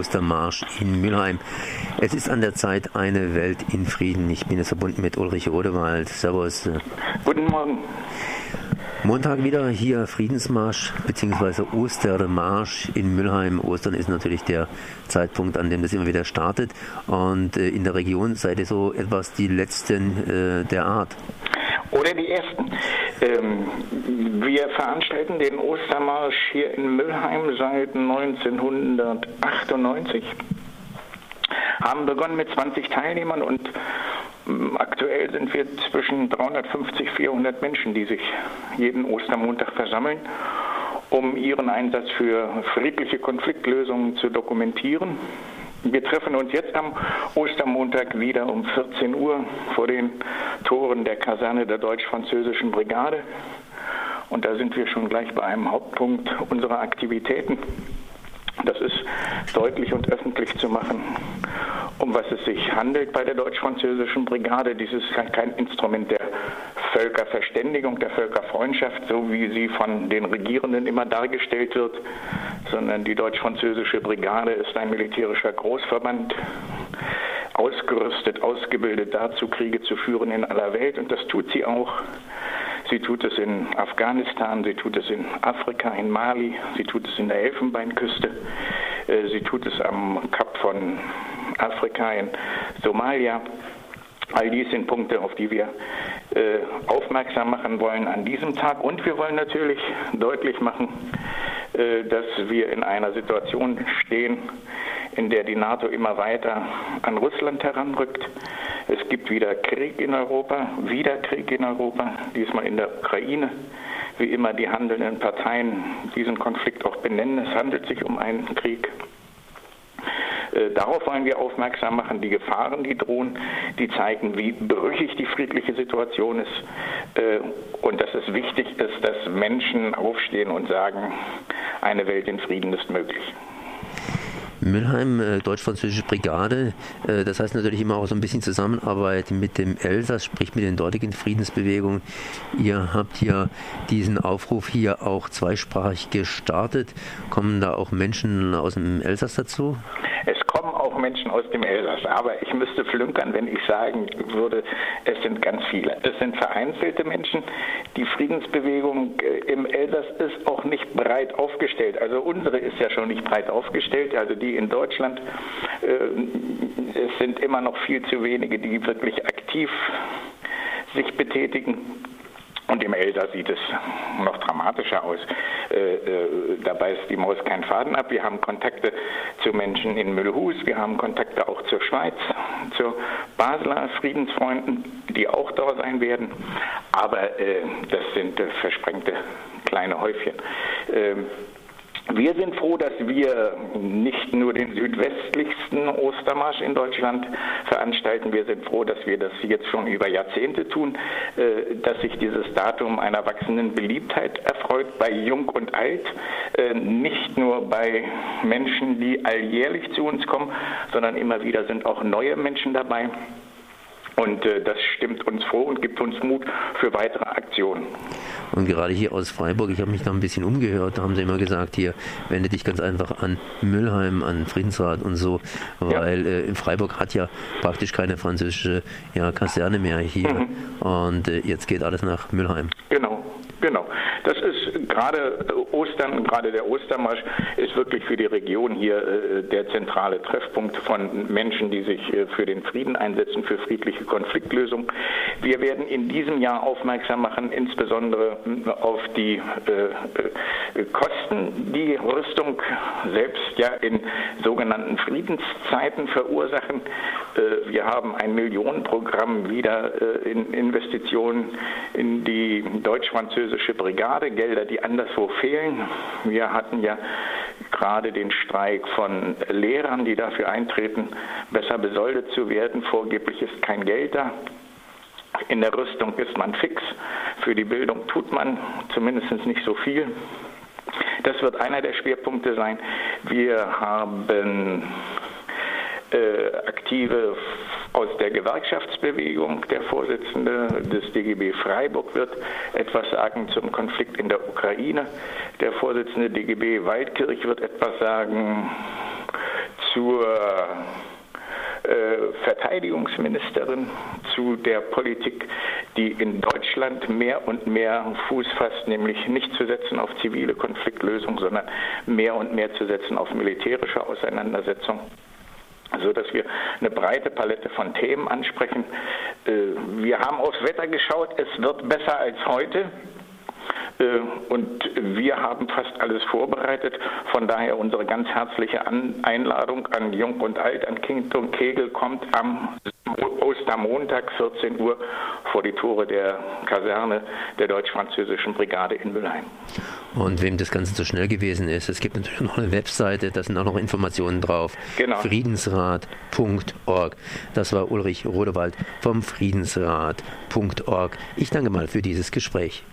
Ostermarsch in Mülheim. Es ist an der Zeit eine Welt in Frieden. Ich bin jetzt verbunden mit Ulrich Rodewald. Servus. Guten Morgen. Montag wieder hier Friedensmarsch bzw. Ostermarsch in Mülheim. Ostern ist natürlich der Zeitpunkt, an dem das immer wieder startet. Und äh, in der Region seid ihr so etwas die Letzten äh, der Art. Oder die Ersten. Ähm, wir veranstalten den Ostermarsch hier in Mülheim seit 1998 haben begonnen mit 20 Teilnehmern und ähm, aktuell sind wir zwischen 350, 400 Menschen, die sich jeden Ostermontag versammeln, um ihren Einsatz für friedliche Konfliktlösungen zu dokumentieren. Wir treffen uns jetzt am Ostermontag wieder um 14 Uhr vor den Toren der Kaserne der deutsch-französischen Brigade. Und da sind wir schon gleich bei einem Hauptpunkt unserer Aktivitäten. Das ist deutlich und öffentlich zu machen, um was es sich handelt bei der deutsch-französischen Brigade. Dies ist kein Instrument der Völkerverständigung, der Völkerfreundschaft, so wie sie von den Regierenden immer dargestellt wird, sondern die deutsch-französische Brigade ist ein militärischer Großverband, ausgerüstet, ausgebildet dazu, Kriege zu führen in aller Welt. Und das tut sie auch. Sie tut es in Afghanistan, sie tut es in Afrika, in Mali, sie tut es in der Elfenbeinküste, äh, sie tut es am Kap von Afrika in Somalia. All dies sind Punkte, auf die wir aufmerksam machen wollen an diesem Tag. Und wir wollen natürlich deutlich machen, äh, dass wir in einer Situation stehen, in der die NATO immer weiter an Russland heranrückt. Es gibt wieder Krieg in Europa, wieder Krieg in Europa, diesmal in der Ukraine. Wie immer die handelnden Parteien diesen Konflikt auch benennen. Es handelt sich um einen Krieg. Äh, darauf wollen wir aufmerksam machen, die Gefahren, die drohen, die zeigen, wie brüchig die friedliche Situation ist äh, und dass es wichtig ist, dass Menschen aufstehen und sagen, eine Welt in Frieden ist möglich. Mülheim, äh, deutsch-französische Brigade, das heißt natürlich immer auch so ein bisschen Zusammenarbeit mit dem Elsass, sprich mit den dortigen Friedensbewegungen. Ihr habt hier diesen Aufruf hier auch zweisprachig gestartet. Kommen da auch Menschen aus dem Elsass dazu? Menschen aus dem Elsass, aber ich müsste flunkern, wenn ich sagen würde, es sind ganz viele. Es sind vereinzelte Menschen. Die Friedensbewegung äh, im Elsass ist auch nicht breit aufgestellt. Also unsere ist ja schon nicht breit aufgestellt, also die in Deutschland. Äh, es sind immer noch viel zu wenige, die wirklich aktiv sich betätigen. Und im Elsass sieht es noch dramatischer aus. Äh, äh, da beißt die Maus keinen Faden ab. Wir haben Kontakte zu Menschen in Müllhus, wir haben Kontakte auch zur Schweiz, zu Basler Friedensfreunden, die auch da sein werden. Aber äh, das sind äh, versprengte kleine Häufchen. Ähm, wir sind froh, dass wir nicht nur den südwestlichsten Ostermarsch in Deutschland veranstalten. Wir sind froh, dass wir das jetzt schon über Jahrzehnte tun, äh, dass sich dieses Datum einer wachsenden Beliebtheit erfreut bei Jung und Alt, äh, nicht nur bei Menschen, die alljährlich zu uns kommen, sondern immer wieder sind auch neue Menschen dabei. Und äh, das stimmt uns froh und gibt uns Mut für weitere Aktionen. Und gerade hier aus Freiburg, ich habe mich da ein bisschen umgehört, da haben sie immer gesagt, hier wende dich ganz einfach an Müllheim, an Friedensrat und so, weil ja. äh, Freiburg hat ja praktisch keine französische ja, Kaserne mehr hier. Mhm. Und äh, jetzt geht alles nach Müllheim. Genau. Genau. Das ist gerade Ostern, gerade der Ostermarsch ist wirklich für die Region hier äh, der zentrale Treffpunkt von Menschen, die sich äh, für den Frieden einsetzen, für friedliche Konfliktlösung. Wir werden in diesem Jahr aufmerksam machen, insbesondere äh, auf die Kosten, die Rüstung selbst ja in sogenannten Friedenszeiten verursachen. Wir haben ein Millionenprogramm wieder in Investitionen in die deutsch-französische französische Brigade, Gelder, die anderswo fehlen. Wir hatten ja gerade den Streik von Lehrern, die dafür eintreten, besser besoldet zu werden. Vorgeblich ist kein Geld da. In der Rüstung ist man fix. Für die Bildung tut man zumindest nicht so viel. Das wird einer der Schwerpunkte sein. Wir haben äh, aktive aus der Gewerkschaftsbewegung. Der Vorsitzende des DGB Freiburg wird etwas sagen zum Konflikt in der Ukraine. Der Vorsitzende DGB Waldkirch wird etwas sagen zur äh, Verteidigungsministerin zu der Politik, die in Deutschland mehr und mehr Fuß fasst, nämlich nicht zu setzen auf zivile Konfliktlösung, sondern mehr und mehr zu setzen auf militärische Auseinandersetzung so dass wir eine breite Palette von Themen ansprechen. Äh, wir haben aufs Wetter geschaut, es wird besser als heute. Äh, und wir haben fast alles vorbereitet. Von daher unsere ganz herzliche Einladung an Jung und Alt, an Kind und Kegel kommt am Ostermontag 14 Uhr vor die Tore der Kaserne der deutsch-französischen Brigade in Mülheim. Und wem das Ganze zu schnell gewesen ist, es gibt natürlich noch eine Webseite, da sind auch noch Informationen drauf. Genau. Friedensrat.org. Das war Ulrich Rodewald vom Friedensrat.org. Ich danke mal für dieses Gespräch.